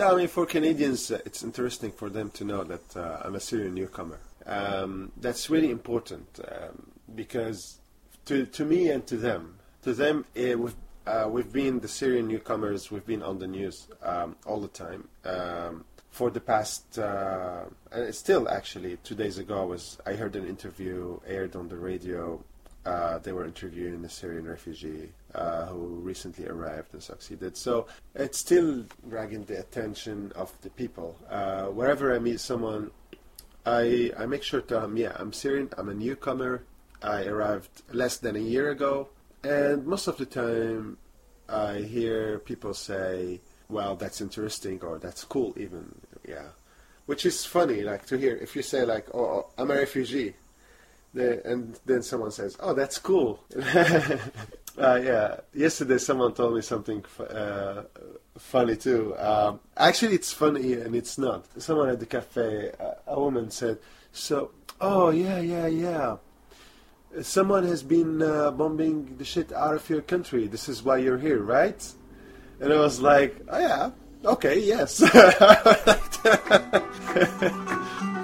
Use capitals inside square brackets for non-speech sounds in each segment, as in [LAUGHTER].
Yeah, I mean, for Canadians, uh, it's interesting for them to know that uh, I'm a Syrian newcomer. Um, that's really important um, because to to me and to them, to them, eh, we've uh, we've been the Syrian newcomers. We've been on the news um, all the time um, for the past, uh, and still actually. Two days ago, I was I heard an interview aired on the radio. Uh, they were interviewing a Syrian refugee uh, who recently arrived and succeeded. So it's still dragging the attention of the people. Uh, wherever I meet someone, I I make sure to um, yeah I'm Syrian. I'm a newcomer. I arrived less than a year ago. And most of the time, I hear people say, "Well, that's interesting," or "That's cool," even yeah, which is funny. Like to hear if you say like, "Oh, I'm a refugee," and then someone says, "Oh, that's cool." [LAUGHS] uh, yeah, yesterday someone told me something uh, funny too. Um, actually, it's funny and it's not. Someone at the cafe, uh, a woman said, "So, oh yeah, yeah, yeah." someone has been uh, bombing the shit out of your country. This is why you're here, right? And I was like, oh yeah, okay, yes. [LAUGHS] [LAUGHS]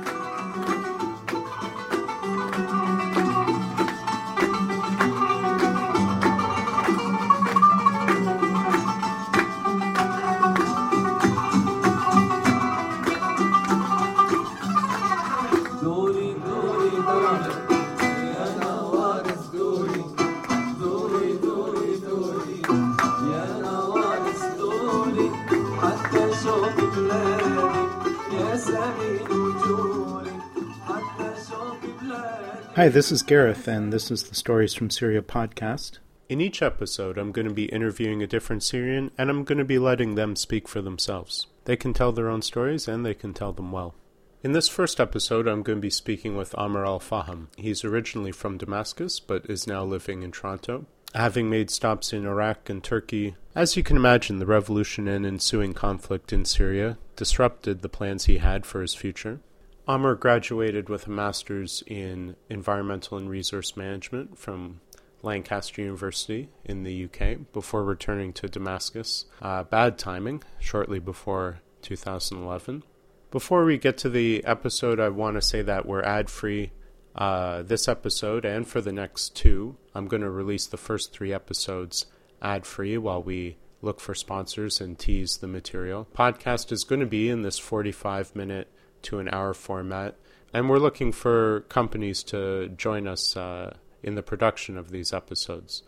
Hi, this is Gareth, and this is the Stories from Syria podcast. In each episode, I'm going to be interviewing a different Syrian, and I'm going to be letting them speak for themselves. They can tell their own stories, and they can tell them well. In this first episode, I'm going to be speaking with Amr Al Faham. He's originally from Damascus, but is now living in Toronto. Having made stops in Iraq and Turkey, as you can imagine, the revolution and ensuing conflict in Syria disrupted the plans he had for his future. Amr graduated with a master's in environmental and resource management from Lancaster University in the UK before returning to Damascus. Uh, bad timing, shortly before 2011. Before we get to the episode, I want to say that we're ad free uh, this episode and for the next two. I'm going to release the first three episodes ad free while we look for sponsors and tease the material. Podcast is going to be in this 45 minute to an hour format. And we're looking for companies to join us uh, in the production of these episodes.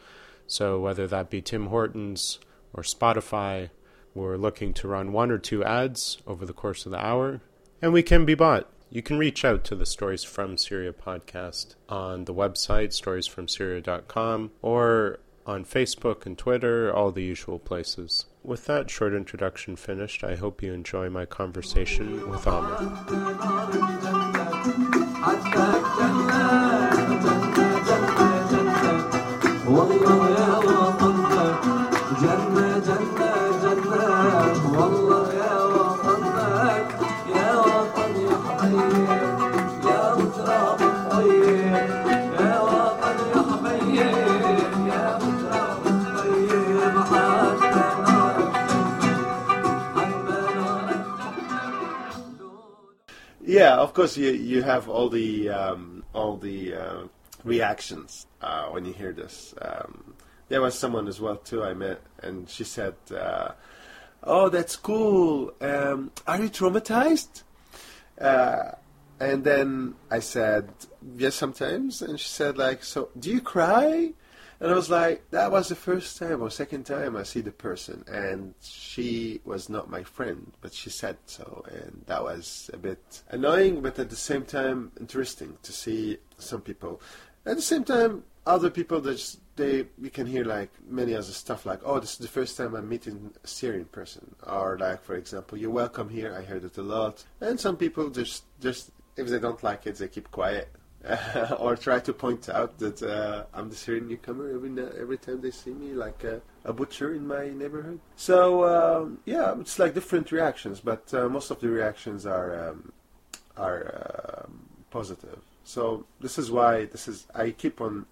So, whether that be Tim Hortons or Spotify, we're looking to run one or two ads over the course of the hour, and we can be bought. You can reach out to the Stories from Syria podcast on the website, storiesfromsyria.com, or on Facebook and Twitter, all the usual places. With that short introduction finished, I hope you enjoy my conversation with Amr. Of course you you have all the um, all the uh, reactions uh, when you hear this. Um, there was someone as well too I met, and she said, uh, "Oh, that's cool. Um, are you traumatized?" Uh, and then I said, "Yes, sometimes." And she said, "Like, so do you cry?" And I was like, that was the first time or second time I see the person, and she was not my friend, but she said so, and that was a bit annoying, but at the same time interesting to see some people. At the same time, other people that just, they you can hear like many other stuff like, oh, this is the first time I'm meeting a Syrian person, or like for example, you're welcome here. I heard it a lot, and some people just just if they don't like it, they keep quiet uh, [LAUGHS] or try to point out that uh, I'm the Syrian newcomer every every time they see me, like a, a butcher in my neighborhood. So um, yeah, it's like different reactions, but uh, most of the reactions are um, are um, positive. So this is why this is I keep on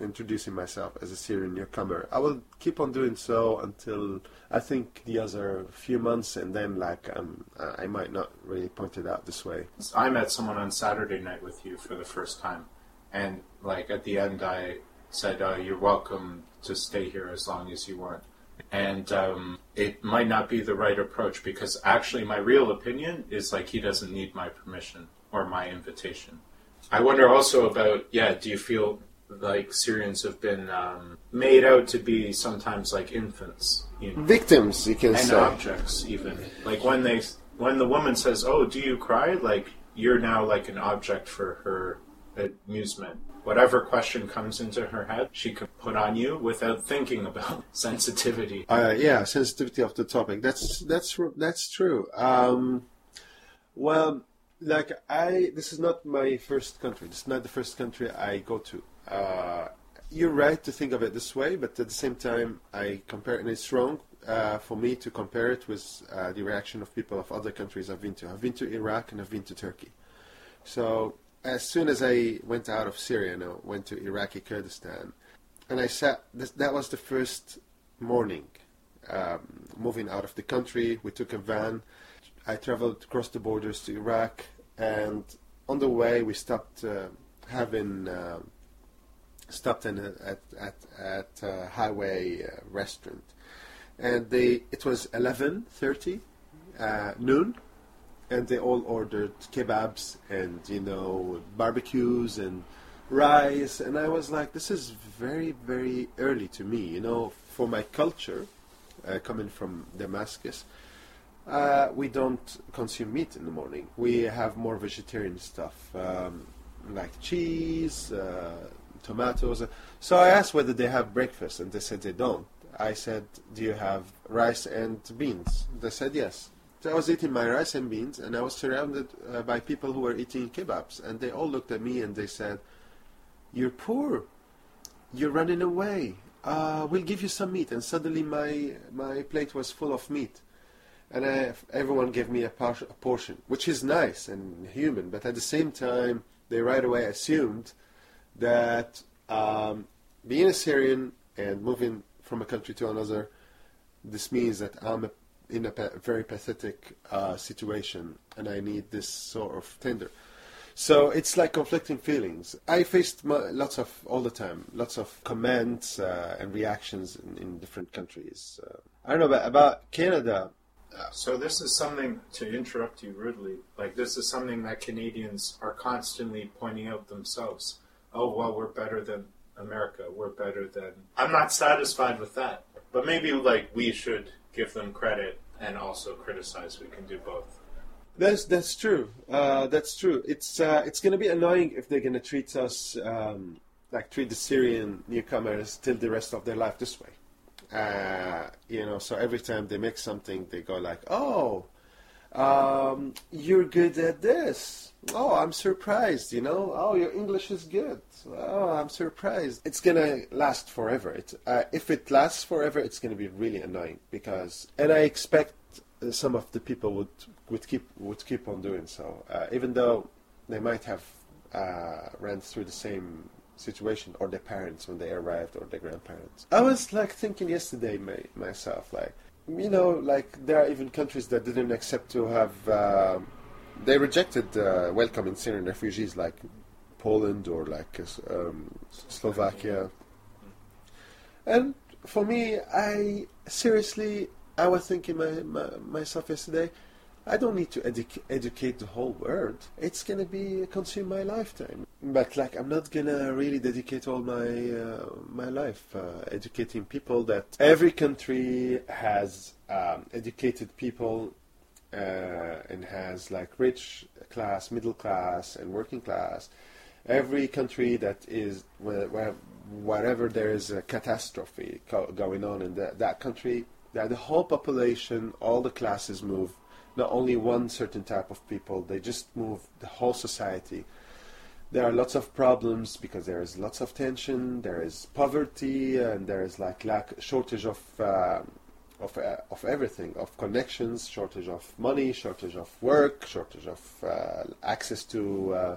introducing- myself as a Syrian newcomer. I will keep on doing so until I think the other few months, and then like um, I might not really point it out this way. I met someone on Saturday night with you for the first time, and like at the end, I said, uh, "You're welcome to stay here as long as you want." And um, it might not be the right approach because actually, my real opinion is like he doesn't need my permission or my invitation. I wonder also about yeah. Do you feel like Syrians have been um, made out to be sometimes like infants, you know, Victims, you can and say. objects even like when they when the woman says, "Oh, do you cry?" Like you're now like an object for her amusement. Whatever question comes into her head, she can put on you without thinking about [LAUGHS] sensitivity. Uh, yeah, sensitivity of the topic. That's that's that's true. Um, well, like I, this is not my first country. This is not the first country I go to. Uh, you're right to think of it this way, but at the same time, I compare, and it's wrong uh, for me to compare it with uh, the reaction of people of other countries I've been to. I've been to Iraq and I've been to Turkey. So as soon as I went out of Syria I went to Iraqi Kurdistan, and I sat, this, that was the first morning um, moving out of the country. We took a van. I traveled across the borders to Iraq, and on the way we stopped uh, having uh, stopped in a, at at at a highway uh, restaurant, and they it was eleven thirty uh, noon, and they all ordered kebabs and you know barbecues and rice, and I was like, this is very very early to me, you know, for my culture, uh, coming from Damascus. Uh, we don't consume meat in the morning. We have more vegetarian stuff, um, like cheese, uh, tomatoes. So I asked whether they have breakfast, and they said they don't. I said, "Do you have rice and beans?" They said yes. So I was eating my rice and beans, and I was surrounded uh, by people who were eating kebabs, and they all looked at me and they said, "You're poor. You're running away. Uh, we'll give you some meat." And suddenly, my my plate was full of meat and I, everyone gave me a, par- a portion, which is nice and human. But at the same time, they right away assumed that um, being a Syrian and moving from a country to another, this means that I'm a, in a pa- very pathetic uh, situation and I need this sort of tender. So it's like conflicting feelings. I faced mo- lots of all the time, lots of comments uh, and reactions in, in different countries. Uh, I don't know about Canada. So this is something to interrupt you rudely. Like this is something that Canadians are constantly pointing out themselves. Oh well, we're better than America. We're better than. I'm not satisfied with that. But maybe like we should give them credit and also criticize. We can do both. That's that's true. Uh, that's true. It's uh, it's going to be annoying if they're going to treat us um, like treat the Syrian newcomers till the rest of their life this way. Uh, you know, so every time they make something, they go like, "Oh, um, you're good at this. Oh, I'm surprised. You know, oh, your English is good. Oh, I'm surprised. It's gonna last forever. It, uh, if it lasts forever, it's gonna be really annoying because, and I expect uh, some of the people would would keep would keep on doing so, uh, even though they might have uh, ran through the same situation or their parents when they arrived or their grandparents. I was like thinking yesterday my, myself like you know like there are even countries that didn't accept to have uh, they rejected uh, welcoming Syrian refugees like Poland or like um, Slovakia. And for me I seriously I was thinking my, my, myself yesterday I don't need to edu- educate the whole world. It's gonna be consume my lifetime. But like, I'm not gonna really dedicate all my uh, my life uh, educating people. That every country has um, educated people uh, and has like rich class, middle class, and working class. Every country that is where, where wherever there is a catastrophe co- going on in that that country, that the whole population, all the classes move not only one certain type of people, they just move the whole society. There are lots of problems because there is lots of tension, there is poverty, and there is like lack, shortage of uh, of uh, of everything, of connections, shortage of money, shortage of work, shortage of uh, access to uh,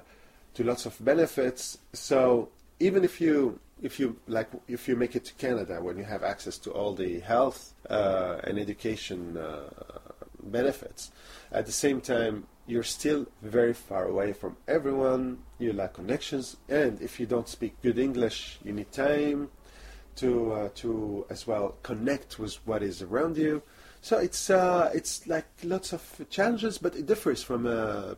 to lots of benefits. So even if you if you like if you make it to Canada when you have access to all the health uh, and education uh, benefits, at the same time you're still very far away from everyone. You lack connections, and if you don't speak good English, you need time to uh, to as well connect with what is around you. So it's uh, it's like lots of challenges, but it differs from uh,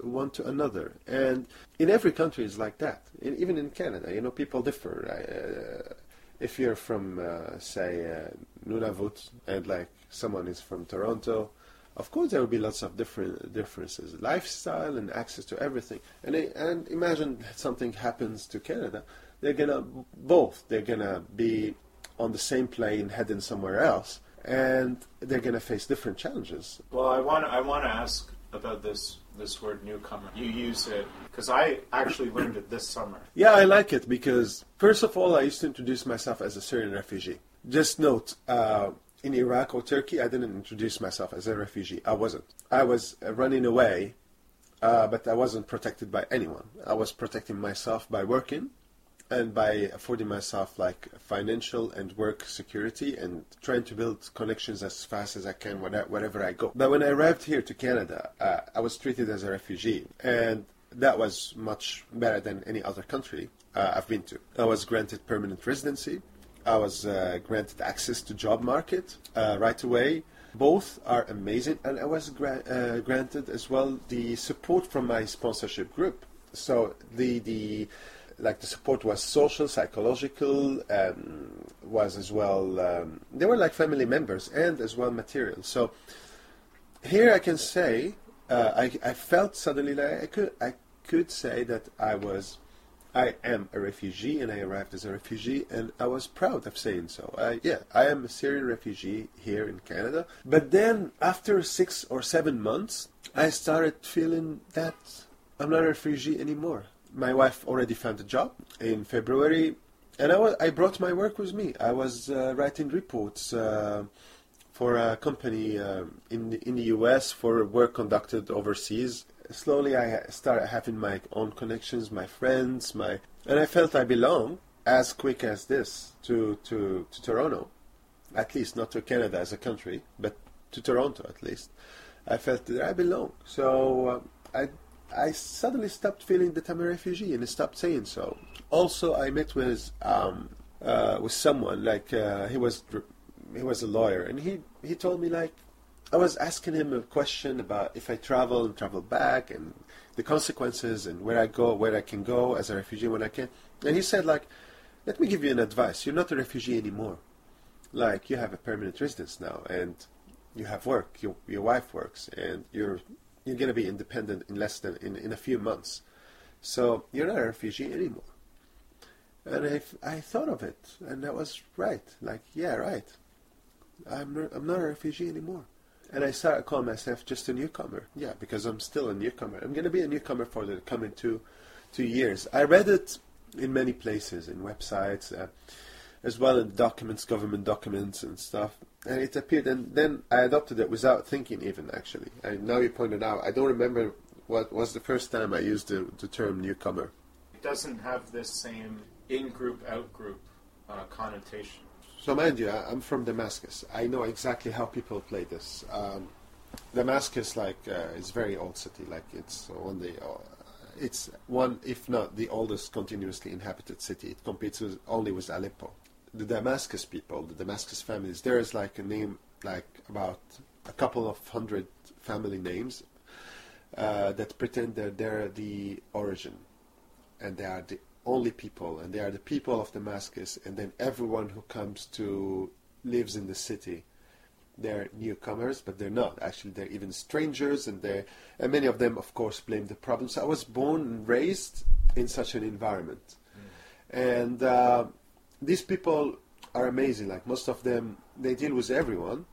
one to another. And in every country, it's like that. In, even in Canada, you know, people differ. Uh, if you're from, uh, say, uh, Nunavut, and like someone is from Toronto, of course there will be lots of different differences, lifestyle and access to everything. And and imagine something happens to Canada, they're gonna both they're gonna be on the same plane heading somewhere else and they're going to face different challenges. Well, I want I want to ask about this this word newcomer. You use it because I actually learned it this summer. Yeah, I like it because first of all, I used to introduce myself as a Syrian refugee. Just note. Uh, in Iraq or Turkey, I didn't introduce myself as a refugee. I wasn't. I was running away, uh, but I wasn't protected by anyone. I was protecting myself by working and by affording myself like financial and work security and trying to build connections as fast as I can wherever I go. But when I arrived here to Canada, uh, I was treated as a refugee, and that was much better than any other country uh, I've been to. I was granted permanent residency. I was uh, granted access to job market uh, right away. Both are amazing, and I was gra- uh, granted as well the support from my sponsorship group. So the the like the support was social, psychological, um, was as well. Um, they were like family members and as well material. So here I can say uh, I, I felt suddenly like I could I could say that I was I am a refugee and I arrived as a refugee and I was proud of saying so. I, yeah, I am a Syrian refugee here in Canada. But then after six or seven months, I started feeling that I'm not a refugee anymore my wife already found a job in February, and I, was, I brought my work with me. I was uh, writing reports uh, for a company uh, in in the U.S. for work conducted overseas. Slowly, I started having my own connections, my friends, my and I felt I belong as quick as this to to to Toronto, at least not to Canada as a country, but to Toronto at least. I felt that I belong. So uh, I I suddenly stopped feeling that I'm a refugee and I stopped saying so. Also, I met with um, uh, with someone like uh, he was he was a lawyer and he he told me like I was asking him a question about if I travel and travel back and the consequences and where I go, where I can go as a refugee when I can. And he said like, let me give you an advice. You're not a refugee anymore. Like you have a permanent residence now and you have work. Your your wife works and you're you're going to be independent in less than in, in a few months. So you're not a refugee anymore. And I, I thought of it, and that was right. Like, yeah, right. I'm I'm not a refugee anymore. And I started calling myself just a newcomer. Yeah, because I'm still a newcomer. I'm going to be a newcomer for the coming two, two years. I read it in many places, in websites, uh, as well in documents, government documents and stuff and it appeared, and then I adopted it without thinking even actually. And now you pointed out, I don't remember what was the first time I used the, the term newcomer. It doesn't have this same in-group, out-group uh, connotation. So mind you, I'm from Damascus. I know exactly how people play this. Um, Damascus, like, uh, is very old city. Like, it's one the, uh, it's one, if not the oldest continuously inhabited city. It competes with, only with Aleppo the Damascus people, the Damascus families, there is like a name, like about a couple of hundred family names uh, that pretend that they're the origin, and they are the only people, and they are the people of Damascus, and then everyone who comes to lives in the city, they're newcomers, but they're not. Actually, they're even strangers, and they and many of them, of course, blame the problems. I was born and raised in such an environment, mm. and. Uh, these people are amazing. Like most of them, they deal with everyone.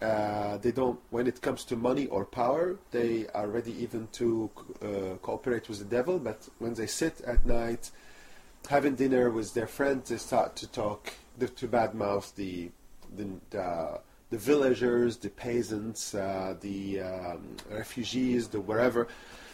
Uh, they don't. When it comes to money or power, they are ready even to uh, cooperate with the devil. But when they sit at night, having dinner with their friends, they start to talk, to badmouth the the, the, the villagers, the peasants, uh, the um, refugees, the wherever.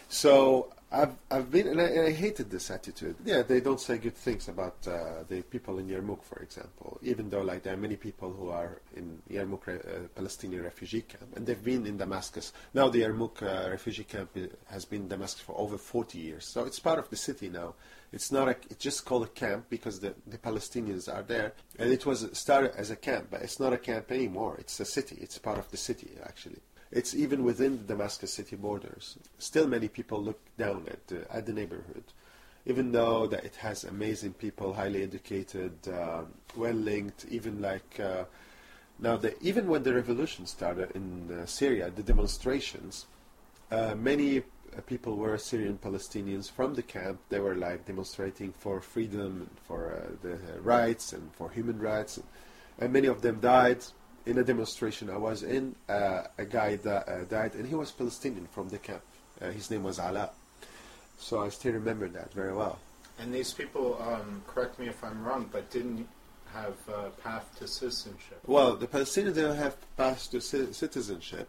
So I've I've been and I, and I hated this attitude. Yeah, they don't say good things about uh, the people in Yarmouk, for example. Even though like there are many people who are in Yarmouk uh, Palestinian refugee camp, and they've been in Damascus. Now the Yarmouk uh, refugee camp has been in Damascus for over 40 years, so it's part of the city now. It's not a, it's just called a camp because the, the Palestinians are there, and it was started as a camp, but it's not a camp anymore. It's a city. It's part of the city actually. It's even within the Damascus city borders. Still, many people look down at the, at the neighborhood, even though that it has amazing people, highly educated, uh, well linked. Even like uh, now, the, even when the revolution started in uh, Syria, the demonstrations, uh, many uh, people were Syrian Palestinians from the camp. They were like demonstrating for freedom, for uh, the rights, and for human rights, and, many of them died in a demonstration I was in, uh, a guy that uh, died, and he was Palestinian from the camp. Uh, his name was Ala. So I still remember that very well. And these people, um, correct me if I'm wrong, but didn't have uh, path to citizenship. Well, the Palestinians don't have path to ci- citizenship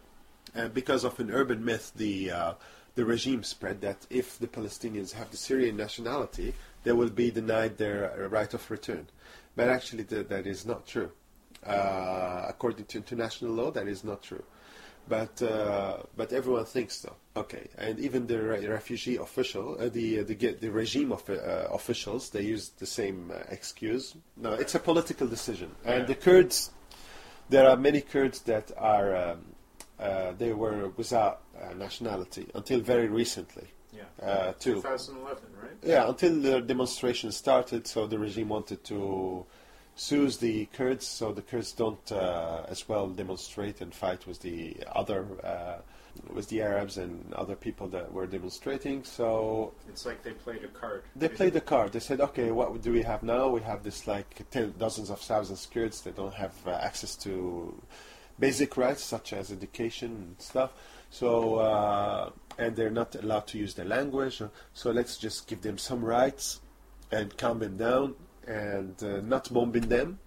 uh, because of an urban myth. The uh, the regime spread that if the Palestinians have the Syrian nationality, they will be denied their right of return. But actually, th- that is not true. Uh, according to international law, that is not true. But uh, but everyone thinks so. Okay, and even the re- refugee official, uh, the the the regime of uh, officials, they use the same uh, excuse. No, it's a political decision, and the Kurds. There are many Kurds that are um, uh, they were without uh, nationality until very recently. Yeah. Uh, too. 2011, right? Yeah, until the demonstration started, so the regime wanted to soothe the Kurds, so the Kurds don't uh, as well demonstrate and fight with the other, uh, with the Arabs and other people that were demonstrating. So It's like they played a card. they played the card. They said, okay, what do we have now? We have this like ten, dozens of thousands of Kurds that don't have uh, access to basic rights such as education and stuff. So uh, and they're not allowed to use their language. So let's just give them some rights and calm them down and uh, not bombing them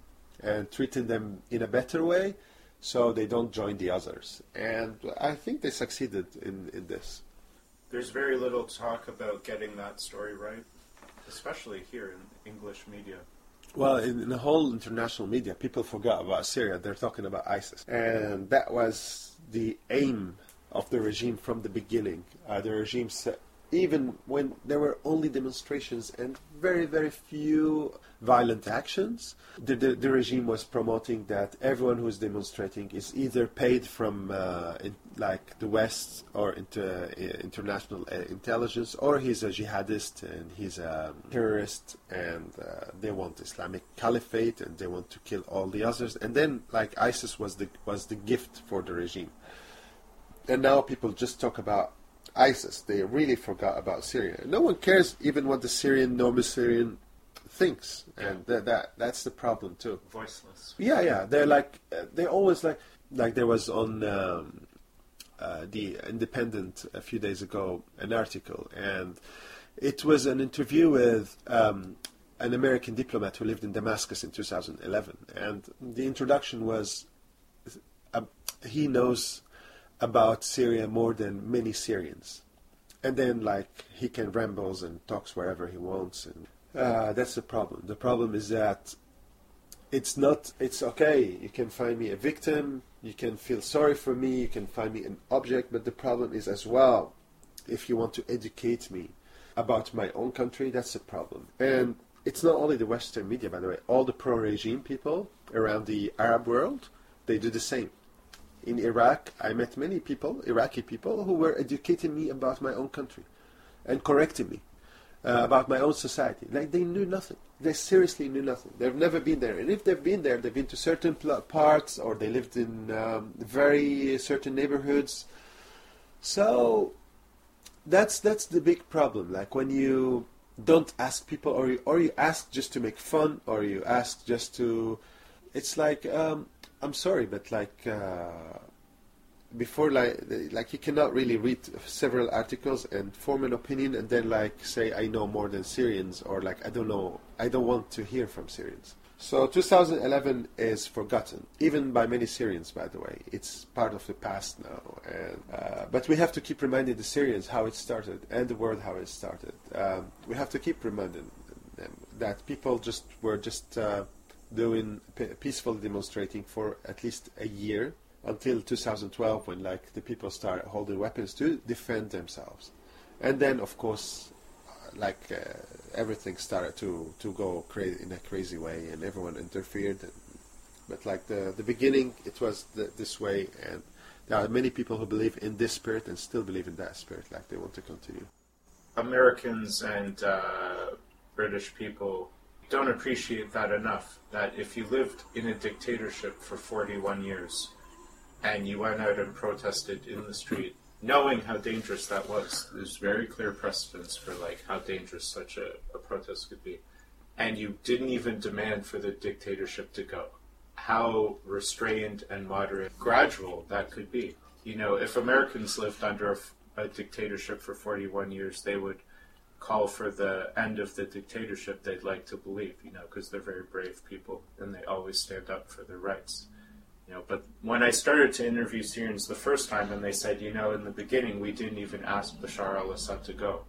and treating them in a better way so they don't join the others. And I think they succeeded in, in this. There's very little talk about getting that story right, especially here in English media. Well, in, the whole international media, people forgot about Syria. They're talking about ISIS. And that was the aim of the regime from the beginning. Uh, the regime said, even when there were only demonstrations and very, very few violent actions, the, the, the regime was promoting that everyone who is demonstrating is either paid from uh, in, like the West or inter, uh, international uh, intelligence, or he's a jihadist and he's a terrorist, and uh, they want Islamic caliphate and they want to kill all the others. And then, like ISIS was the was the gift for the regime. And now people just talk about ISIS. They really forgot about Syria. No one cares even what the Syrian, normal Syrian thinks, and that, that that's the problem too. Voiceless. Yeah, yeah. They're like uh, they're always like like there was on um, uh, the Independent a few days ago an article, and it was an interview with um, an American diplomat who lived in Damascus in 2011, and the introduction was uh, he knows about Syria more than many Syrians, and then like he can rambles and talks wherever he wants, and uh, that's the problem. The problem is that it's not it's okay. You can find me a victim. You can feel sorry for me. You can find me an object. But the problem is as well if you want to educate me about my own country that's a problem. And it's not only the western media by the way. All the pro-regime people around the arab world they do the same. In iraq i met many people iraqi people who were educating me about my own country and correcting me uh, about my own society. Like they knew nothing. They seriously knew nothing. They've never been there. And if they've been there, they've been to certain pl- parts or they lived in um, very certain neighborhoods. So that's that's the big problem. Like when you don't ask people, or you, or you ask just to make fun, or you ask just to. It's like um, I'm sorry, but like. Uh, before like like you cannot really read several articles and form an opinion and then like say I know more than Syrians or like I don't know I don't want to hear from Syrians. So 2011 is forgotten, even by many Syrians, by the way. It's part of the past now, and uh, but we have to keep reminding the Syrians how it started and the world how it started. Um, we have to keep reminding them that people just were just uh, doing peaceful demonstrating for at least a year until 2012 when like the people started holding weapons to defend themselves. And then of course like uh, everything started to to go crazy in a crazy way and everyone interfered. And, but like the the beginning it was this way. And there are many people who believe in this spirit and still believe in that spirit like they want to continue. Americans and uh, british people don't appreciate that enough that if you lived in a dictatorship for 41 years and you went out and protested in the street, knowing how dangerous that was. There's very clear precedence for like how dangerous such a, a protest could be. And you didn't even demand for the dictatorship to go. How restrained and moderate, gradual that could be. You know, if Americans lived under a, a dictatorship for 41 years, they would call for the end of the dictatorship they'd like to believe, you know, because they're very brave people and they always stand up for their rights. Know, but when I started to interview Syrians the first time, and they said, you know, in the beginning we didn't even ask Bashar al-Assad to go,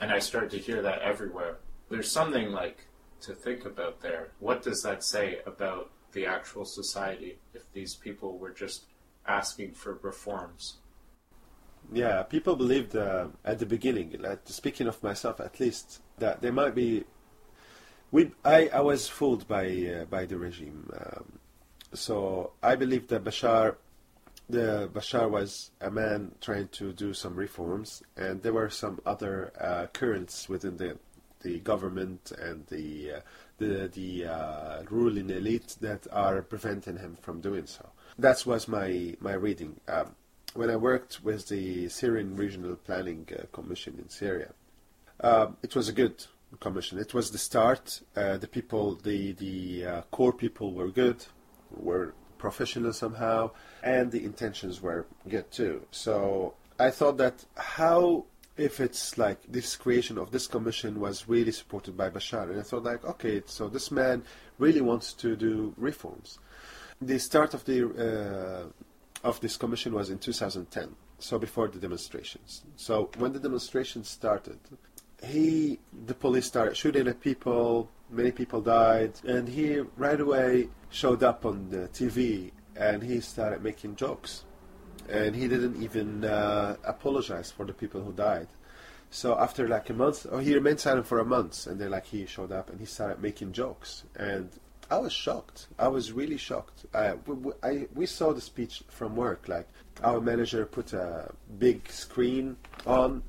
and I started to hear that everywhere. There's something like to think about there. What does that say about the actual society if these people were just asking for reforms? Yeah, people believed uh, at the beginning, like, speaking of myself at least, that there might be. We, I, I was fooled by uh, by the regime. Um, so I believe that Bashar, the Bashar was a man trying to do some reforms, and there were some other uh, currents within the the government and the uh, the the uh, ruling elite that are preventing him from doing so. That was my my reading. Um, when I worked with the Syrian Regional Planning uh, Commission in Syria, um, it was a good commission. It was the start. Uh, the people, the the uh, core people were good were professional somehow, and the intentions were good too. So I thought that how if it's like this creation of this commission was really supported by Bashar, and I thought like, okay, so this man really wants to do reforms. The start of the uh, of this commission was in 2010, so before the demonstrations. So when the demonstrations started, he the police started shooting at people many people died, and he right away showed up on the TV and he started making jokes, and he didn't even uh, apologize for the people who died. So after like a month, or oh, he remained silent for a month, and then like he showed up and he started making jokes, and I was shocked. I was really shocked. I, we, I, we saw the speech from work. Like our manager put a big screen on,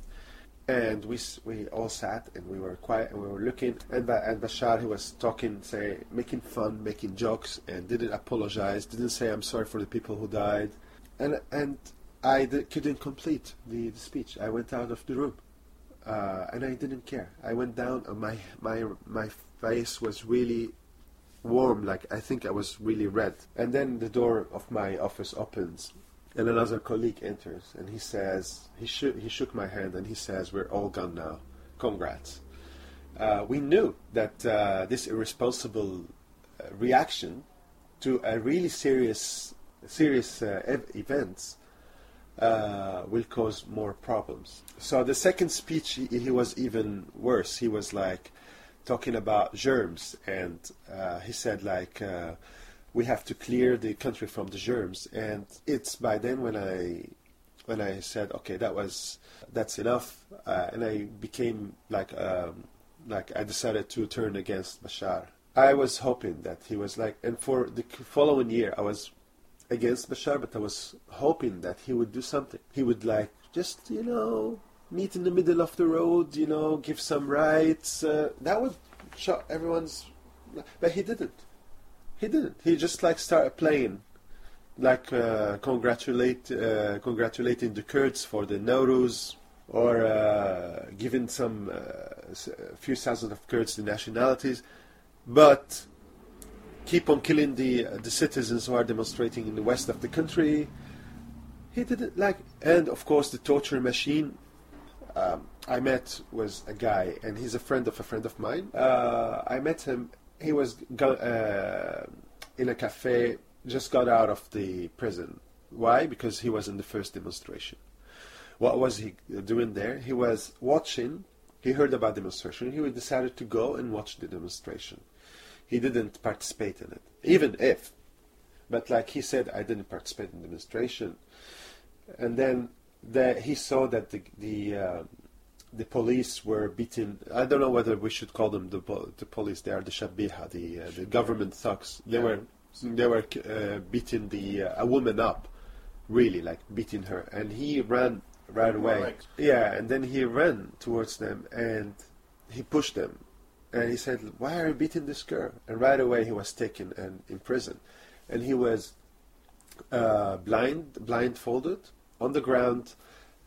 and we we all sat and we were quiet and we were looking. And and Bashar he was talking say making fun making jokes and didn't apologize didn't say I'm sorry for the people who died. And and I couldn't complete the, the, speech. I went out of the room uh, and I didn't care. I went down and my my my face was really warm like I think I was really red. And then the door of my office opens and another colleague enters and he says, he, sh- he shook my hand and he says, We're all gone now. Congrats. Uh, we knew that uh, this irresponsible uh, reaction to a really serious, serious uh, ev- events uh, will cause more problems. So the second speech, he, he, was even worse. He was like talking about germs, and uh, he said like we have to clear the country from the germs. And it's by then when I when I said, okay, that was that's enough, uh, and I became like um, like I decided to turn against Bashar. I was hoping that he was like, and for the following year, I was against Bashar, but I was hoping that he would do something. He would like just you know meet in the middle of the road, you know, give some rights. Uh, that would shock everyone's, but he didn't. He didn't. He just like started playing, like uh, congratulate, uh, congratulating the Kurds for the Nowruz, or uh, giving some uh, few thousand of Kurds the nationalities, but keep on killing the uh, the citizens who are demonstrating in the west of the country. He didn't like, and of course the torture machine. Um, I met was a guy, and he's a friend of a friend of mine. Uh, I met him he was uh, in a cafe, just got out of the prison. Why? Because he was in the first demonstration. What was he doing there? He was watching. He heard about demonstration. He decided to go and watch the demonstration. He didn't participate in it, even if. But like he said, I didn't participate in the demonstration. And then the, he saw that the the uh, the police were beating. I don't know whether we should call them the the police. They are the shabiha, the uh, the government thugs. They Yeah. were they were uh, beating the uh, a woman up, really like beating her, and he ran right away. Yeah, and then he ran towards them and he pushed them, and he said, "Why are you beating this girl?" And right away he was taken and in prison, and he was uh, blind, blindfolded on the ground.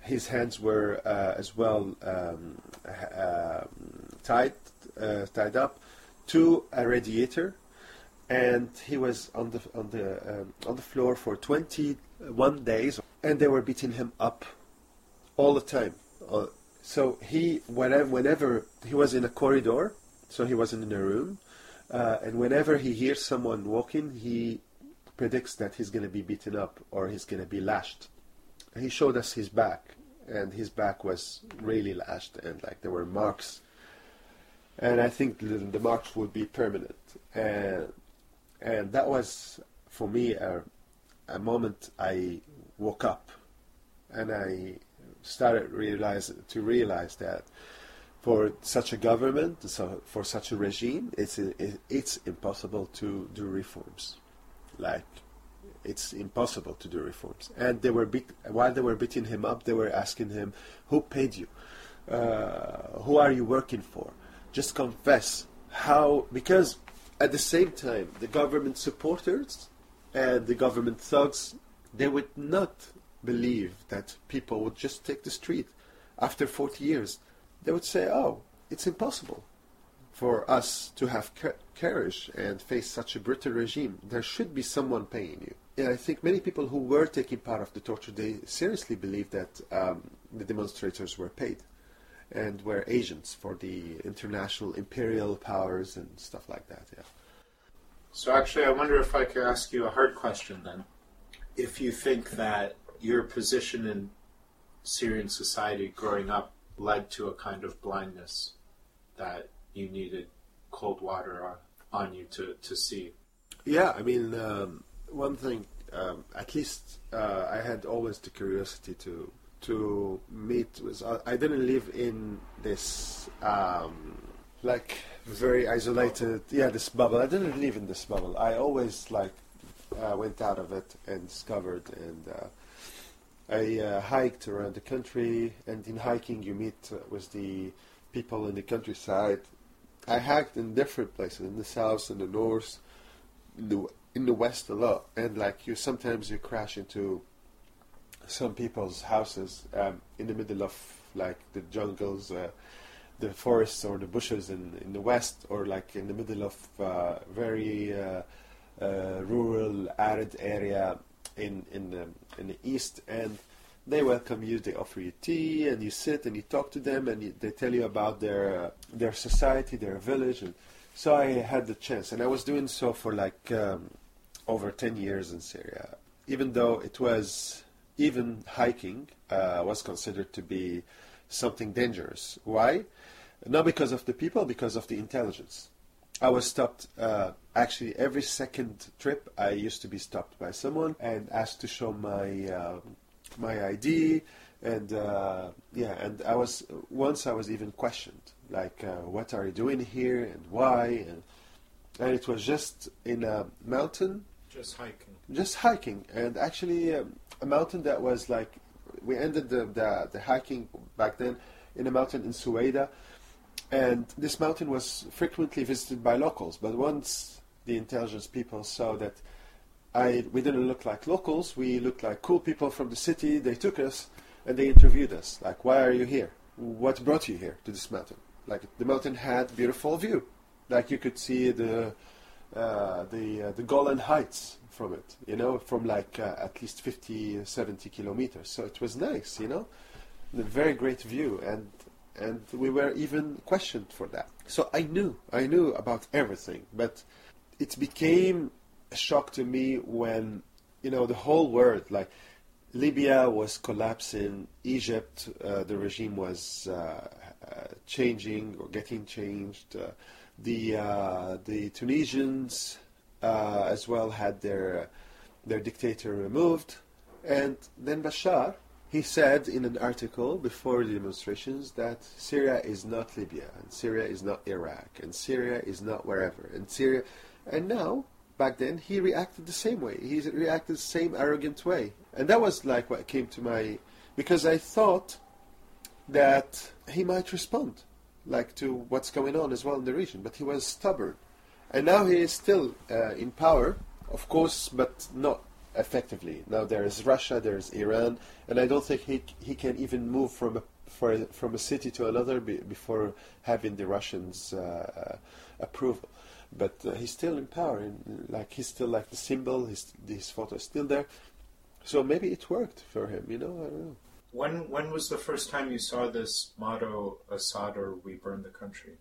His hands were uh, as well um, uh, tied, uh, tied up to a radiator, and he was on the on the um, on the floor for 21 days, and they were beating him up all the time. Uh, so he whenever whenever he was in a corridor, so he wasn't in a room, uh, and whenever he hears someone walking, he predicts that he's going to be beaten up or he's going to be lashed. He showed us his back, and his back was really lashed, and like there were marks. And I think the, the marks would be permanent, and and that was for me a, a moment I woke up, and I started realize to realize that for such a government, so for such a regime, it's it's impossible to do reforms. Like it's impossible to do reforms. And they were beat, while they were beating him up, they were asking him, "Who paid you? Uh, who are you working for? Just confess how." Because at the same time, the government supporters and the government thugs, they would not believe that people would just take the street after 40 years. They would say, "Oh, it's impossible." for us to have courage and face such a brutal regime, there should be someone paying you. Yeah, I think many people who were taking part of the torture, they seriously believed that um, the demonstrators were paid and were agents for the international imperial powers and stuff like that. Yeah. So actually, I wonder if I could ask you a hard question then. If you think that your position in Syrian society growing up led to a kind of blindness that you needed cold water on, on you to, to see. Yeah, I mean, um, one thing, um, at least uh, I had always the curiosity to to meet with. Uh, I didn't live in this um, like very isolated. Yeah, this bubble. I didn't live in this bubble. I always like uh, went out of it and discovered and. Uh, I uh, hiked around the country, and in hiking, you meet uh, with the people in the countryside. I hiked in different places, in the south, in the north, in the in the west a lot, and like you sometimes you crash into some people's houses um, in the middle of like the jungles, uh, the forests or the bushes in in the west, or like in the middle of uh, very uh, uh, rural, arid area in in the in the east, and they welcome you. They offer you tea, and you sit and you talk to them, and you, they tell you about their their society, their village, and so I had the chance, and I was doing so for like um, over ten years in Syria, even though it was even hiking uh, was considered to be something dangerous. Why? Not because of the people, because of the intelligence. I was stopped. Uh, actually, every second trip, I used to be stopped by someone and asked to show my uh, my ID, and uh, yeah, and I was once I was even questioned, like, uh, "What are you doing here and why?" And, and it was just in a mountain, Just hiking. just hiking, and actually um, a mountain that was like we ended the, the the hiking back then in a mountain in Sueda, and this mountain was frequently visited by locals. But once the intelligence people saw that I we didn't look like locals, we looked like cool people from the city. They took us and they interviewed us. Like, why are you here? What brought you here to this mountain? Like the mountain had beautiful view, like you could see the uh, the uh, the Golan Heights from it, you know, from like uh, at least 50, 70 kilometers. So it was nice, you know, a very great view, and and we were even questioned for that. So I knew, I knew about everything, but it became a shock to me when, you know, the whole world, like Libya was collapsing. Egypt, uh, the regime was uh, changing or getting changed. Uh, the uh, the Tunisians uh, as well had their their dictator removed, and then Bashar he said in an article before the demonstrations that Syria is not Libya and Syria is not Iraq and Syria is not wherever and Syria and now back then he reacted the same way. He reacted the same arrogant way. And that was like what came to my because I thought that he might respond like to what's going on as well in the region but he was stubborn and now he is still uh, in power of course but not effectively. Now there is Russia, there is Iran, and I don't think he he can even move from a for, from a city to another be, before having the Russians' uh, approval. But uh, he's still in power, and like he's still like the symbol. His his photo is still there, so maybe it worked for him. You know, I don't know. When when was the first time you saw this motto "Assad or we burn the country"?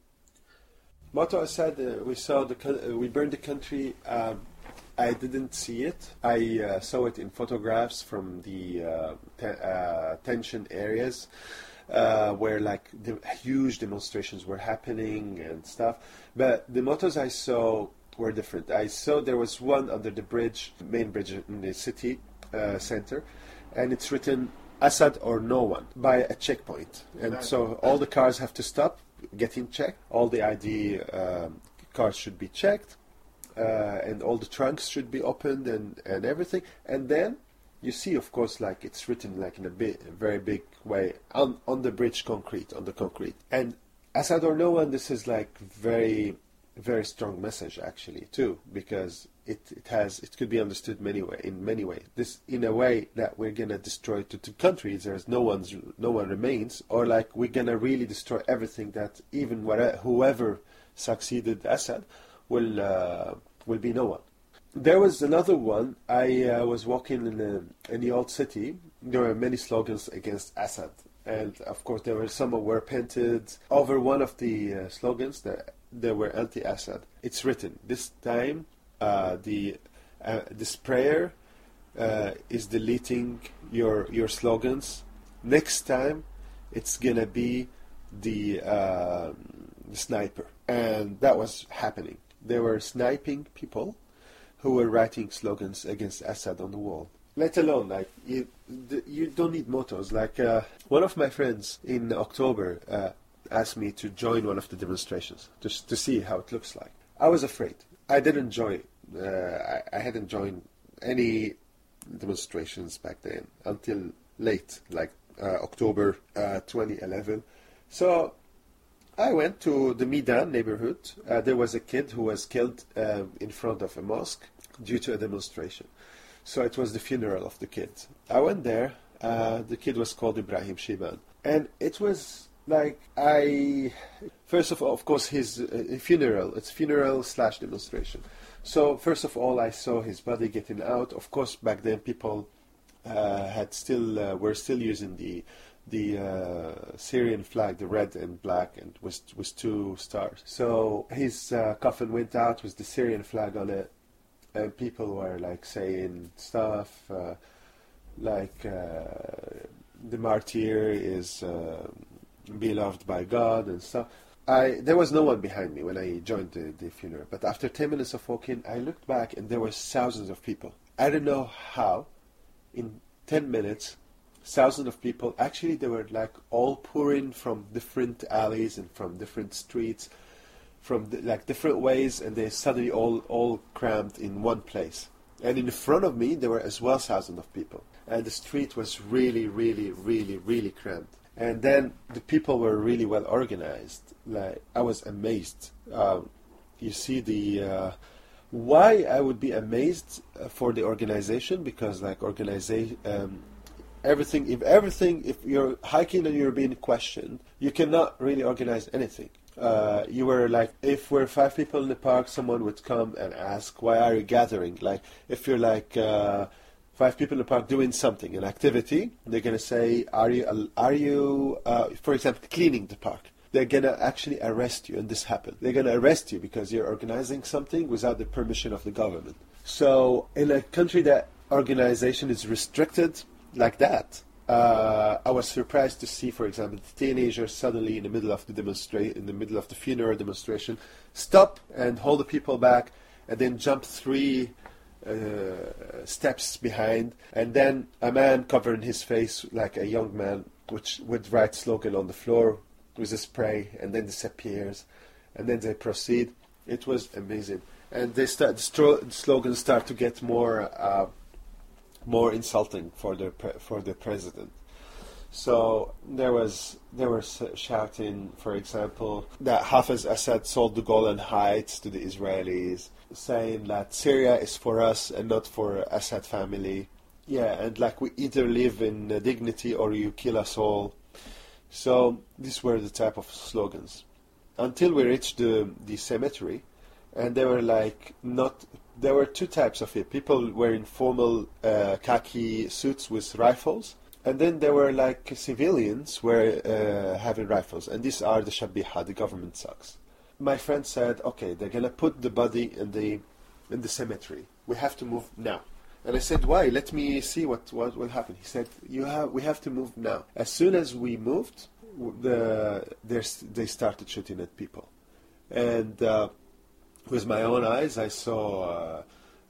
Motto Assad, uh, we saw the uh, we burned the country. Um, I didn't see it. I uh, saw it in photographs from the uh, te- uh, tension areas uh, where like the huge demonstrations were happening and stuff. But the mottos I saw were different. I saw there was one under the bridge, main bridge in the city uh, center, and it's written Assad or no one by a checkpoint. And so all the cars have to stop, getting checked. All the ID um, cars should be checked uh, and all the trunks should be opened and, and everything. And then you see, of course, like it's written like in a bit, a very big way on on the bridge concrete, on the concrete. And Assad or no one, this is like very, very strong message actually too, because it, it has it could be understood many way in many ways. This in a way that we're gonna destroy two, two countries. There's no one's no one remains, or like we're gonna really destroy everything that even whatever, whoever succeeded Assad will uh, will be no one. There was another one. I uh, was walking in, a, in the old city. There were many slogans against Assad, and of course there were some were painted over one of the uh, slogans that they were anti-Assad. It's written this time. Uh, the uh, this prayer uh, is deleting your your slogans. Next time, it's gonna be the, the sniper, and that was happening they were sniping people who were writing slogans against Assad on the wall. Let alone, like, you, you don't need mottos. Like, uh, one of my friends in October uh, asked me to join one of the demonstrations just to see how it looks like. I was afraid. I didn't join. Uh, I, I hadn't joined any demonstrations back then until late, like uh, October uh, 2011. So I went to the Midan neighborhood. Uh, there was a kid who was killed uh, in front of a mosque due to a demonstration. So it was the funeral of the kid. I went there. Uh, the kid was called Ibrahim Shiban. And it was like, I. First of all, of course, his uh, funeral. It's funeral slash demonstration. So, first of all, I saw his body getting out. Of course, back then people uh, had still uh, were still using the the uh, Syrian flag, the red and black, and with with two stars. So his uh, coffin went out with the Syrian flag on it, and people were like saying stuff uh, like uh, the martyr is uh, beloved by God and stuff. I there was no one behind me when I joined the, the funeral, but after ten minutes of walking, I looked back and there were thousands of people. I don't know how, in ten minutes thousands of people. Actually, they were like all pouring from different alleys and from different streets, from the, like different ways, and they suddenly all all crammed in one place. And in front of me, there were as well thousands of people, and the street was really, really, really, really crammed. And then the people were really well organized. Like I was amazed. Um, you see the. Uh, why I would be amazed uh, for the organization because like organization um, everything if everything if you're hiking and you're being questioned you cannot really organize anything uh, you were like if we're five people in the park someone would come and ask why are you gathering like if you're like uh, five people in the park doing something an activity they're going to say are you are you uh, for example cleaning the park they're going to actually arrest you and this happened they're going to arrest you because you're organizing something without the permission of the government so in a country that organization is restricted like that. Uh, I was surprised to see, for example, the teenagers suddenly in the middle of the demonstra- in the middle of the funeral demonstration, stop and hold the people back, and then jump three uh, steps behind, and then a man covering his face like a young man, which would write slogan on the floor with a spray, and then disappears, and then they proceed. It was amazing, and they start the, stro- slogans start to get more uh, more insulting for the pre- for the president. So there was they were shouting, for example, that Hafez Assad sold the Golan Heights to the Israelis, saying that Syria is for us and not for Assad family. Yeah, and like we either live in dignity or you kill us all. So these were the type of slogans. Until we reached the the cemetery, and they were like not. There were two types of it. People wearing formal uh, khaki suits with rifles and then there were like civilians were uh, having rifles, and these are the shabiha, the government sucks. My friend said, "Okay, they're gonna put the body in the in the cemetery. We have to move now." And I said, "Why? Let me see what what will happen." He said, "You have we have to move now. As soon as we moved, the they started shooting at people, and uh, with my own eyes, I saw uh,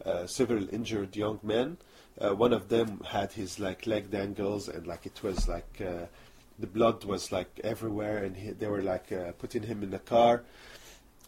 uh, several injured young men." Uh, one of them had his like leg dangles and like it was like uh, the blood was like everywhere and he, they were like uh, putting him in the car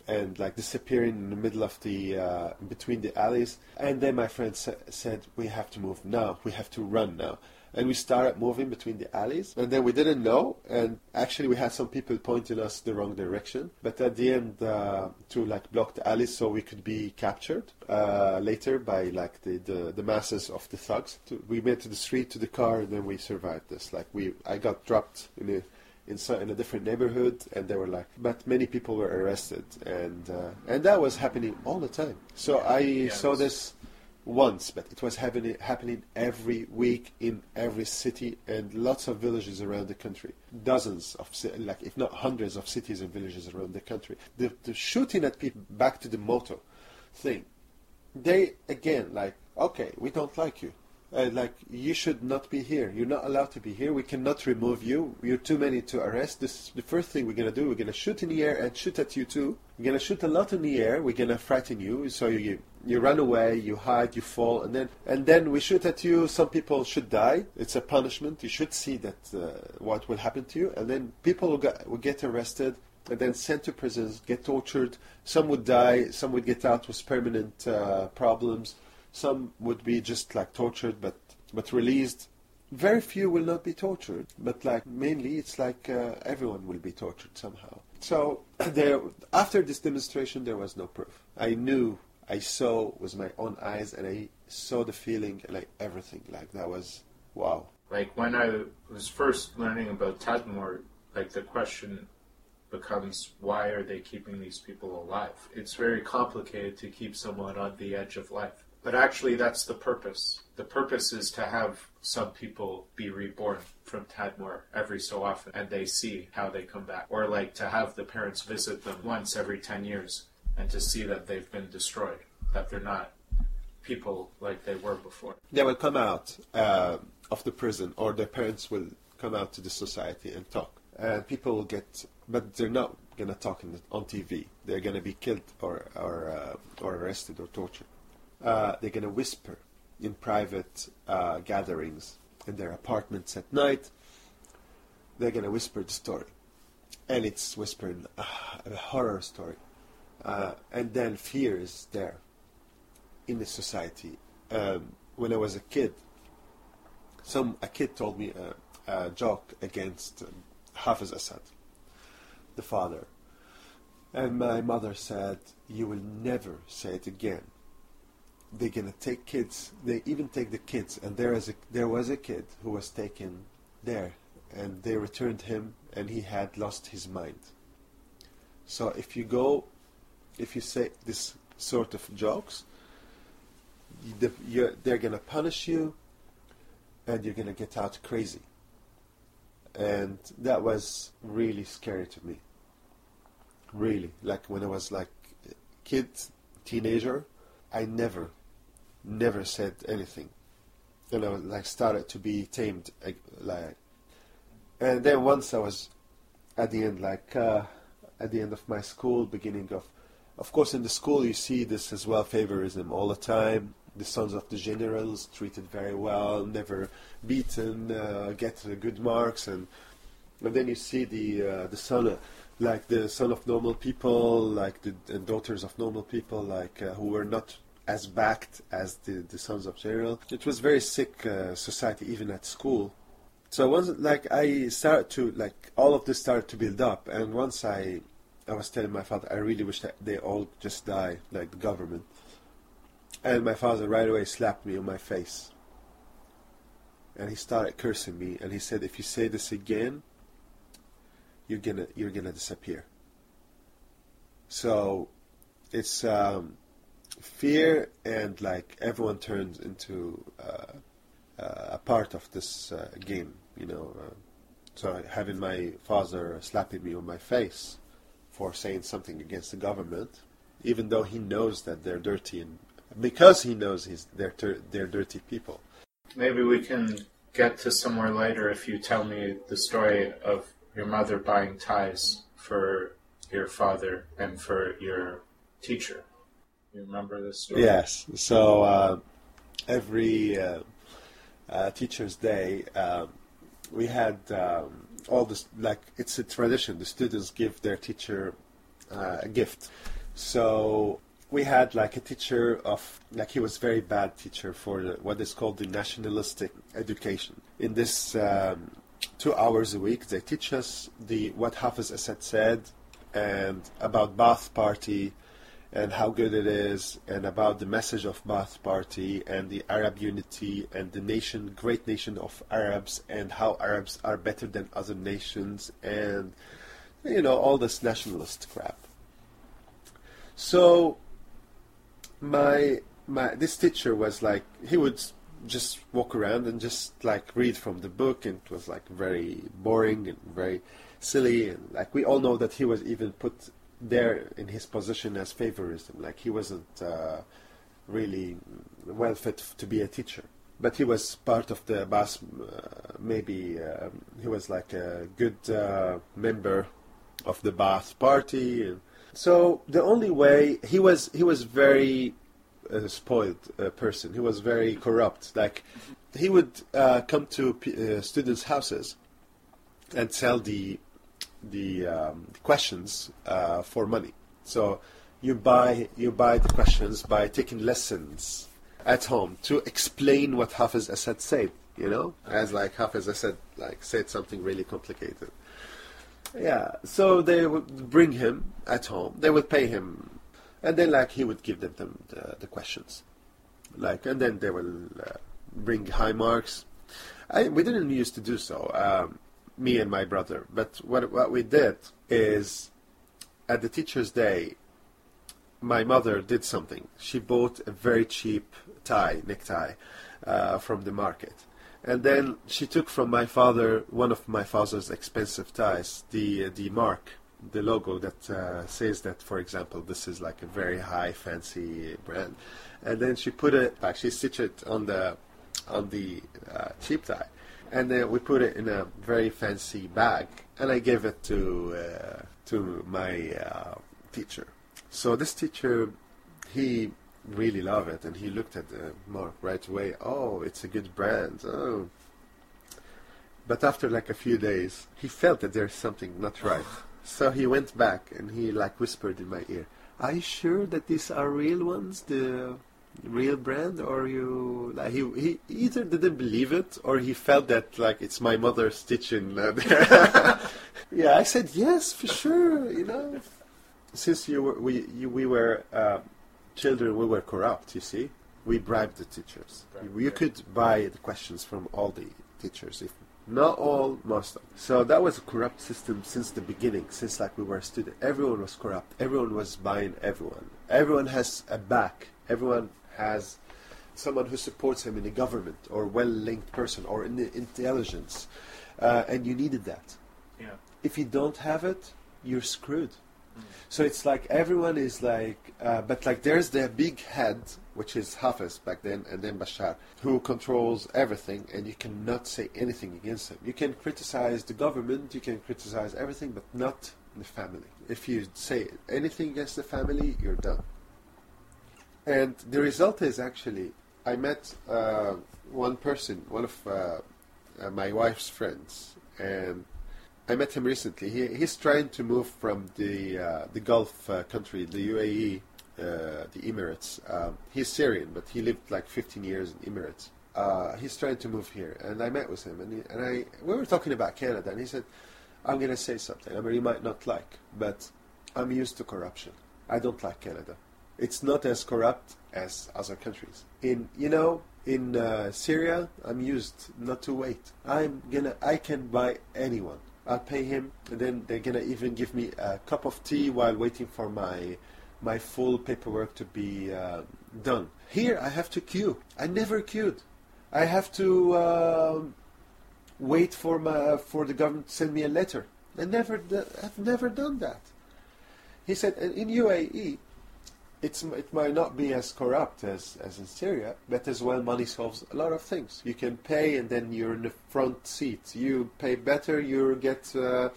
and like disappearing in the middle of the uh, between the alleys. And then my friend sa- said we have to move now. We have to run now and we started moving between the alleys. And then we didn't know and actually we had some people pointing us the wrong direction. But at the end uh, to like block the alleys so we could be captured uh, later by like the, the, the, masses of the thugs. To, we made to the street to the car and then we survived this. Like we I got dropped in a in, in a different neighborhood and they were like but many people were arrested and uh, and that was happening all the time. So I yeah, saw this once, but it was happening, happening every week in every city and lots of villages around the country. Dozens of, like if not hundreds of cities and villages around the country. The, the shooting at people, back to the motto thing, they, again, like, okay, we don't like you. Uh, like you should not be here. You're not allowed to be here. We cannot remove you. You're too many to arrest. This is the first thing we're gonna do. We're gonna shoot in the air and shoot at you too. We're gonna shoot a lot in the air. We're gonna frighten you, so you you run away, you hide, you fall, and then and then we shoot at you. Some people should die. It's a punishment. You should see that uh, what will happen to you, and then people will get, will get arrested and then sent to prisons, get tortured. Some would die. Some would get out with permanent uh, problems some would be just like tortured but but released. Very few will not be tortured, but like mainly it's like uh, everyone will be tortured somehow. So [CLEARS THROAT] there, after this demonstration, there was no proof. I knew, I saw with my own eyes, and I saw the feeling, like everything. Like that was wow. Like when I was first learning about Tadmor, like the question becomes why are they keeping these people alive? It's very complicated to keep someone on the edge of life. But actually, that's the purpose. The purpose is to have some people be reborn from Tadmor every so often and they see how they come back. Or like to have the parents visit them once every 10 years and to see that they've been destroyed, that they're not people like they were before. They will come out uh, of the prison or their parents will come out to the society and talk. And people will get, but they're not going to talk the, on TV. They're going to be killed or, or, uh, or arrested or tortured uh, they're going to whisper in private uh, gatherings in their apartments at night. They're going to whisper the story. And it's whispered uh, a horror story. Uh, and then fear is there in the society. Um, when I was a kid, some a kid told me a, a joke against um, Hafiz Assad, the father. And my mother said, You will never say it again they're gonna take kids. They even take the kids, and there is a there was a kid who was taken there, and they returned him, and he had lost his mind. So if you go, if you say this sort of jokes, they're gonna punish you, and you're gonna get out crazy. And that was really scary to me. Really, like when I was like kid, teenager, I never never said anything you know, like started to be tamed, like, and then once I was at the end, like uh, at the end of my school, beginning of, of course, in the school you see this as well, favorism all the time. The sons of the generals treated very well, never beaten, uh, get good marks, and and then you see the uh, the son, like the son of normal people, like the and daughters of normal people, like uh, who were not as backed as the the sons of general. It was very sick uh, society, even at school. So once, like I started to like all of this started to build up, and once I, I was telling my father, I really wish that they all just die, like the government. And my father right away slapped me on my face. And he started cursing me, and he said, "If you say this again, you're gonna you're gonna disappear." So, it's um, fear, and like everyone turns into uh, uh, a part of this uh, game you know. Uh, so having my father slapping me on my face for saying something against the government, even though he knows that they're dirty, and because he knows he's they're they're dirty people. Maybe we can get to somewhere later if you tell me the story of your mother buying ties for your father and for your teacher. You remember this story? Yes. So uh, every uh, uh, Teacher's Day, um, we had um, all this like it's a tradition. The students give their teacher uh, a gift. So we had like a teacher of like he was very bad teacher for the, what is called the nationalistic education. In this um, two hours a week, they teach us the what Hafiz Assad said and about Ba'ath Party and how good it is, and about the message of Ba'ath Party and the Arab unity and the nation, great nation of Arabs, and how Arabs are better than other nations, and you know all this nationalist crap. So my my this teacher was like he would just walk around and just like read from the book, and it was like very boring and very silly, and like we all know that he was even put there in his position as favorism. Like he wasn't uh, really well fit to be a teacher. But he was part of the Ba'ath. Uh, maybe uh, he was like a good uh, member of the Ba'ath party. So the only way he was, he was very uh, spoiled uh, person. He was very corrupt. Like he would come to students' houses and sell the the, um, questions uh, for money. So you buy you buy the questions by taking lessons at home to explain what Hafiz Assad said. You know, as like Hafiz Assad like said something really complicated. Yeah, so they would bring him at home. They would pay him, and then like he would give them, them the, the questions, like, and then they will uh, bring high marks. I, we didn't used to do so. Um, me and my brother. But what what we did is at the teacher's day, my mother did something. She bought a very cheap tie, necktie, uh, from the market. And then she took from my father one of my father's expensive ties, the uh, the mark, the logo that uh, says that, for example, this is like a very high, fancy brand. And then she put it, like she stitched it on the on the uh, cheap tie and then we put it in a very fancy bag, and I gave it to uh, to my uh, teacher. So this teacher, he really loved it, and he looked at the mark right away. Oh, it's a good brand. Oh. But after like a few days, he felt that there's something not right. so he went back and he like whispered in my ear, "Are you sure that these are real ones? The real brand or you like he he either didn't believe it or he felt that like it's my mother stitching [LAUGHS] uh, yeah i said yes for sure you know. Since you were we you, we were uh, children we were corrupt you see. We bribed the teachers. You could buy the questions from all the teachers if not all most of so that was a corrupt system since the beginning since like we were a student. Everyone was corrupt. Everyone was buying everyone. Everyone has a back. Everyone has someone who supports him in the government or well-linked person or in the intelligence, uh, and you needed that. Yeah. If you don't have it, you're screwed. So it's like everyone is like, uh, but like there's the big head, which is Hafez back then, and then Bashar, who controls everything, and you cannot say anything against him. You can criticize the government, you can criticize everything, but not the family. If you say anything against the family, you're done. And the result is actually, I met uh, one person, one of uh, uh, my wife's friends, and I met him recently. He, he's trying to move from the uh, the Gulf uh, country, the UAE, uh, the Emirates. Um, he's Syrian, but he lived like 15 years in Emirates. He's trying to move here, and I met with him, and, he, and I we were talking about Canada, and he said, "I'm going to say something. I mean, you might not like, but I'm used to corruption. I don't like Canada. It's not as corrupt as other countries. In you know, in uh, Syria, I'm used not to wait. I'm gonna, I can buy anyone." I'll pay him, and then they're gonna even give me a cup of tea while waiting for my my full paperwork to be uh, done. Here, I have to queue. I never queued. I have to uh, wait for my for the government to send me a letter. I never, I've never done that. He said, in UAE, it's, it might not be as corrupt as, as in Syria, but as well, money solves a lot of things. You can pay, and then you're in the front seat. You pay better. You get. Uh,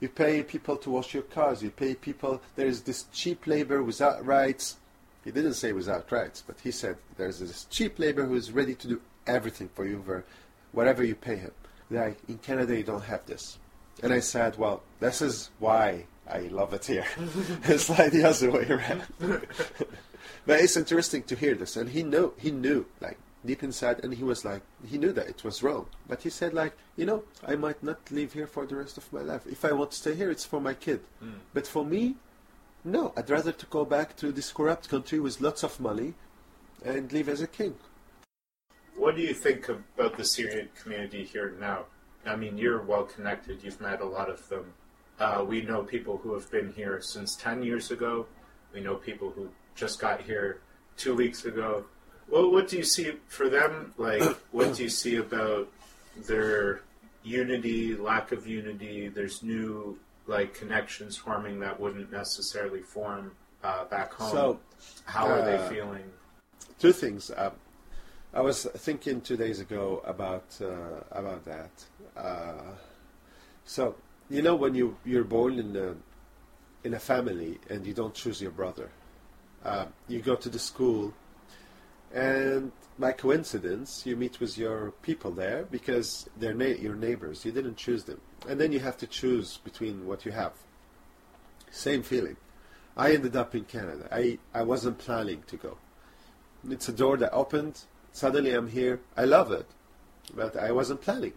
you pay people to wash your cars. You pay people. There is this cheap labor without rights. He didn't say without rights, but he said there's this cheap labor who is ready to do everything for you for whatever you pay him. Like in Canada, you don't have this. And I said, well, this is why I love it here. [LAUGHS] it's like the other way around. [LAUGHS] but it's interesting to hear this, and he knew, he knew, like deep inside, and he was like, he knew that it was wrong. But he said, like, you know, I might not live here for the rest of my life. If I want to stay here, it's for my kid. Mm. But for me, no. I'd rather to go back to this corrupt country with lots of money, and live as a king. What do you think about the Syrian community here now? I mean, you're well connected. You've met a lot of them. Uh, we know people who have been here since 10 years ago. We know people who just got here two weeks ago. Well, what do you see for them? Like, what do you see about their unity, lack of unity? There's new like connections forming that wouldn't necessarily form uh, back home. So, How are they uh, feeling? Two things. Um, I was thinking two days ago about uh, about that. Uh, so you know when you you're born in a in a family and you don't choose your brother, uh, you go to the school, and by coincidence you meet with your people there because they're na- your neighbors. You didn't choose them, and then you have to choose between what you have. Same feeling. I ended up in Canada. I, I wasn't planning to go. It's a door that opened. Suddenly I'm here. I love it, but I wasn't planning.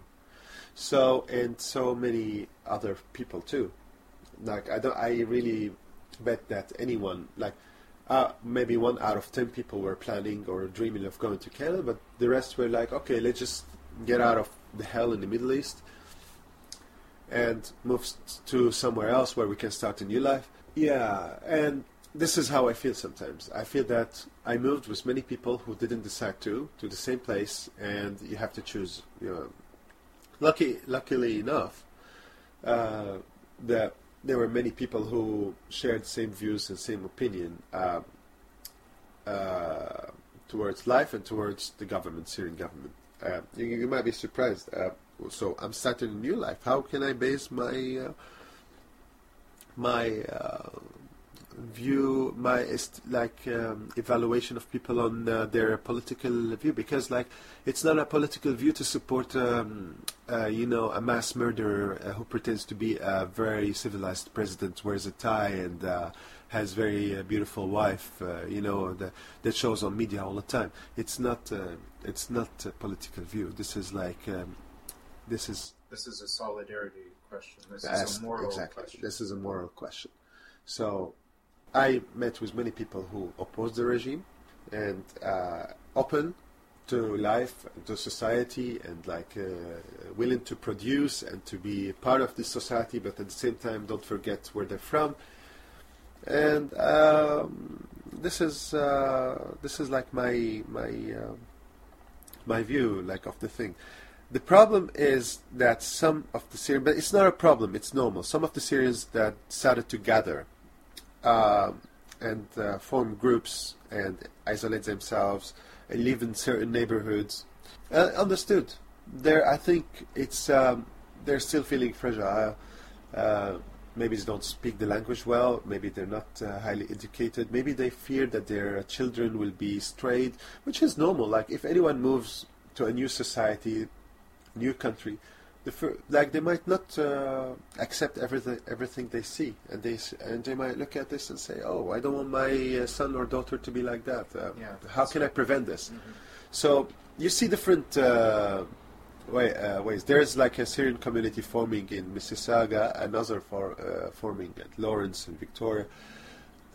So and so many other people too. Like I don't. I really bet that anyone like uh, maybe one out of ten people were planning or dreaming of going to Canada, but the rest were like, okay, let's just get out of the hell in the Middle East and move to somewhere else where we can start a new life. Yeah, and this is how I feel sometimes. I feel that I moved with many people who didn't decide to to the same place, and you have to choose. You know, lucky, luckily enough, uh, that there were many people who shared the same views and same opinion uh, uh, towards life and towards the government, Syrian government. Uh, you, you might be surprised. Uh, so I'm starting a new life. How can I base my uh, my view, my like um, evaluation of people on uh, their political view? Because like it's not a political view to support, um, uh, you know, a mass murderer uh, who pretends to be a very civilized president, wears a tie and uh, has very uh, beautiful wife, uh, you know, the, that shows on media all the time. It's not. Uh, it's not a political view. This is like. Um, this is This is a solidarity question. This is a moral exactly. question. This is a moral question. So, I met with many people who oppose the regime and uh, open to life, to society, and like uh, willing to produce and to be part of this society, but at the same time, don't forget where they're from. And um, this is uh, this is like my my um my view, like of the thing. The problem is that some of the Syrians, but it's not a problem, it's normal. Some of the Syrians that started to gather uh, and uh, form groups and isolate themselves and live in certain neighborhoods. Uh, understood. There, I think it's um, they're still feeling fragile. Uh, maybe they don't speak the language well. Maybe they're not uh, highly educated. Maybe they fear that their children will be strayed, which is normal. Like if anyone moves to a new society, new country, the fir- like they might not uh, accept everything everything they see, and they s- and they might look at this and say, "Oh, I don't want my uh, son or daughter to be like that. Uh, Yeah, how can I prevent this?" So you see different uh, way, uh, ways. There's like a Syrian community forming in Mississauga, another for uh, forming at Lawrence and Victoria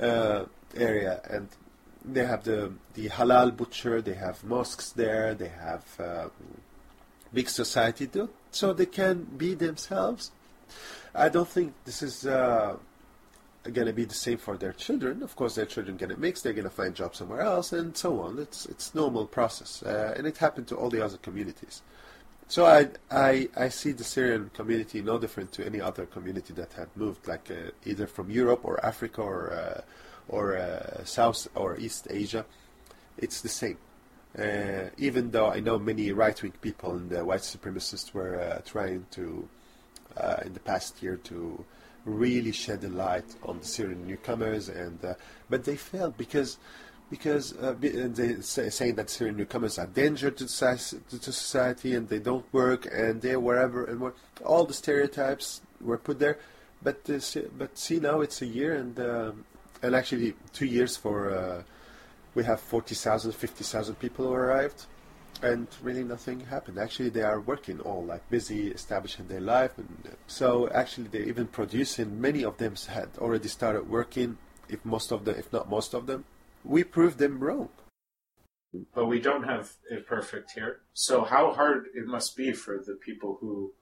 uh, area, and they have the the halal butcher. They have mosques there. They have big society do, so they can be themselves. I don't think this is uh, going to be the same for their children. Of course, their children going to mix. They're going to find jobs somewhere else, and so on. It's it's normal process, uh, and it happened to all the other communities. So I, I I see the Syrian community no different to any other community that had moved, like uh, either from Europe or Africa or uh, or uh, South or East Asia. It's the same. Uh, even though I know many right-wing people and white supremacists were uh, trying to, uh, in the past year, to really shed a light on the Syrian newcomers, and uh, but they failed because because uh, uh, they say, saying that Syrian newcomers are danger to, to society and they don't work and they're wherever and all the stereotypes were put there. But but see now it's a year and um and actually two years for we have 40,000, 50,000 people who arrived. And really nothing happened. Actually, they are working all like busy establishing their life, and uh, so actually they're even producing. Many of them had already started working. If most of them, if not most of them, we proved them wrong. But we don't have it perfect here. So how hard it must be for the people who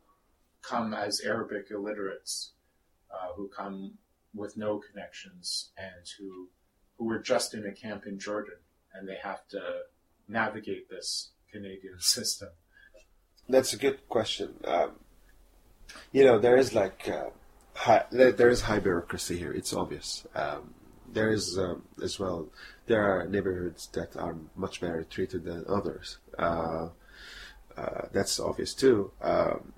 come as Arabic illiterates, uh, who come with no connections, and who who were just in a camp in Jordan, and they have to navigate this Canadian [LAUGHS] system. That's a good question. Um, you know, there is like uh, high, there, there is high bureaucracy here. It's obvious. Um, there is um, as well. There are neighborhoods that are much better treated than others. Uh, uh, that's obvious too. Um,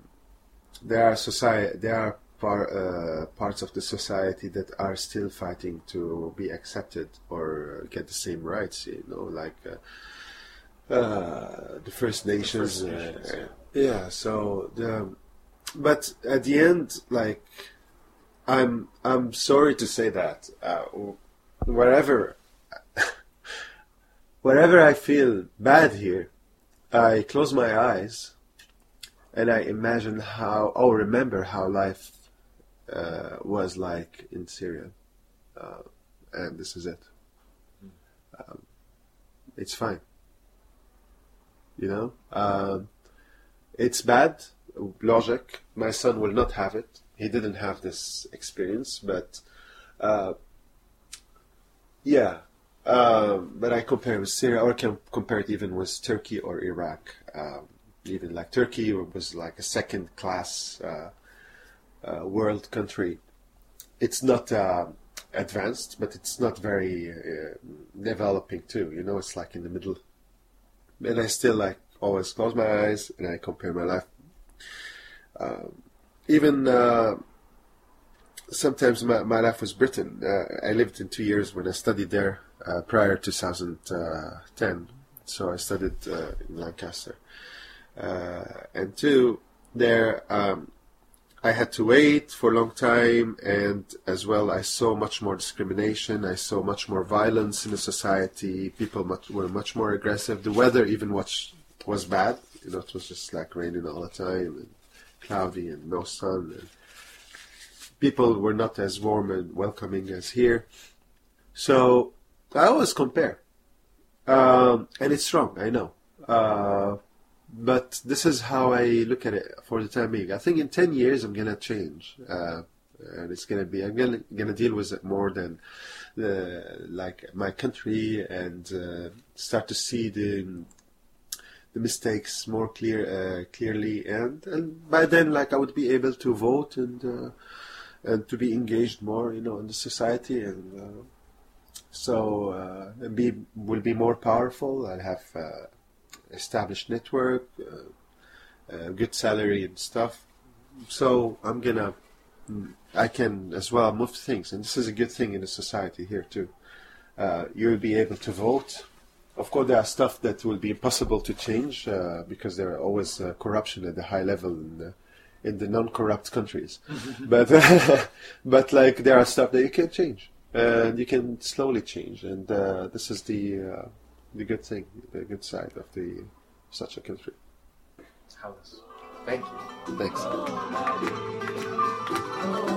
there are society. There are par, uh, parts of the society that are still fighting to be accepted or get the same rights. You know, like. Uh, uh, the First Nations. First uh, Nations, uh, yeah. So the, but at the end, like, I'm I'm sorry to say that uh, wherever [LAUGHS] wherever I feel bad here, I close my eyes and I imagine how oh remember how life uh, was like in Syria, uh, and this is it. Um, it's fine. You know, um, it's bad. Logic. My son will not have it. He didn't have this experience, but uh, yeah. Um, but I compare with Syria, or can compare it even with Turkey or Iraq. Um, even like Turkey was like a second-class uh, uh, world country. It's not uh, advanced, but it's not very uh, developing too. You know, it's like in the middle and I still like always close my eyes and I compare my life. Um, even uh, sometimes my, my life was Britain. Uh, I lived in two years when I studied there uh, prior to 2010. So I studied uh, in Lancaster. Uh, and two, there um, I had to wait for a long time, and as well, I saw much more discrimination. I saw much more violence in the society. People much, were much more aggressive. The weather even was was bad. You know, it was just like raining all the time and cloudy and no sun. And people were not as warm and welcoming as here. So I always compare, um, and it's wrong. I know. Uh, but this is how I look at it for the time being. I think in ten years I'm gonna change, uh, and it's gonna be I'm gonna gonna deal with it more than the like my country and uh, start to see the the mistakes more clear uh, clearly, and and by then like I would be able to vote and uh, and to be engaged more, you know, in the society, and uh, so uh, and be will be more powerful. I'll have uh, established network, uh, uh, good salary and stuff. So I'm gonna, I can as well move things, and this is a good thing in the society here too. Uh, you'll be able to vote. Of course, there are stuff that will be impossible to change uh, because there are always uh, corruption at the high level in the, in the non-corrupt countries. [LAUGHS] but [LAUGHS] but like there are stuff that you can change, and you can slowly change, and uh, this is the uh, the good thing, the good side of the such a country. It's this? Thank you. Thanks. Oh,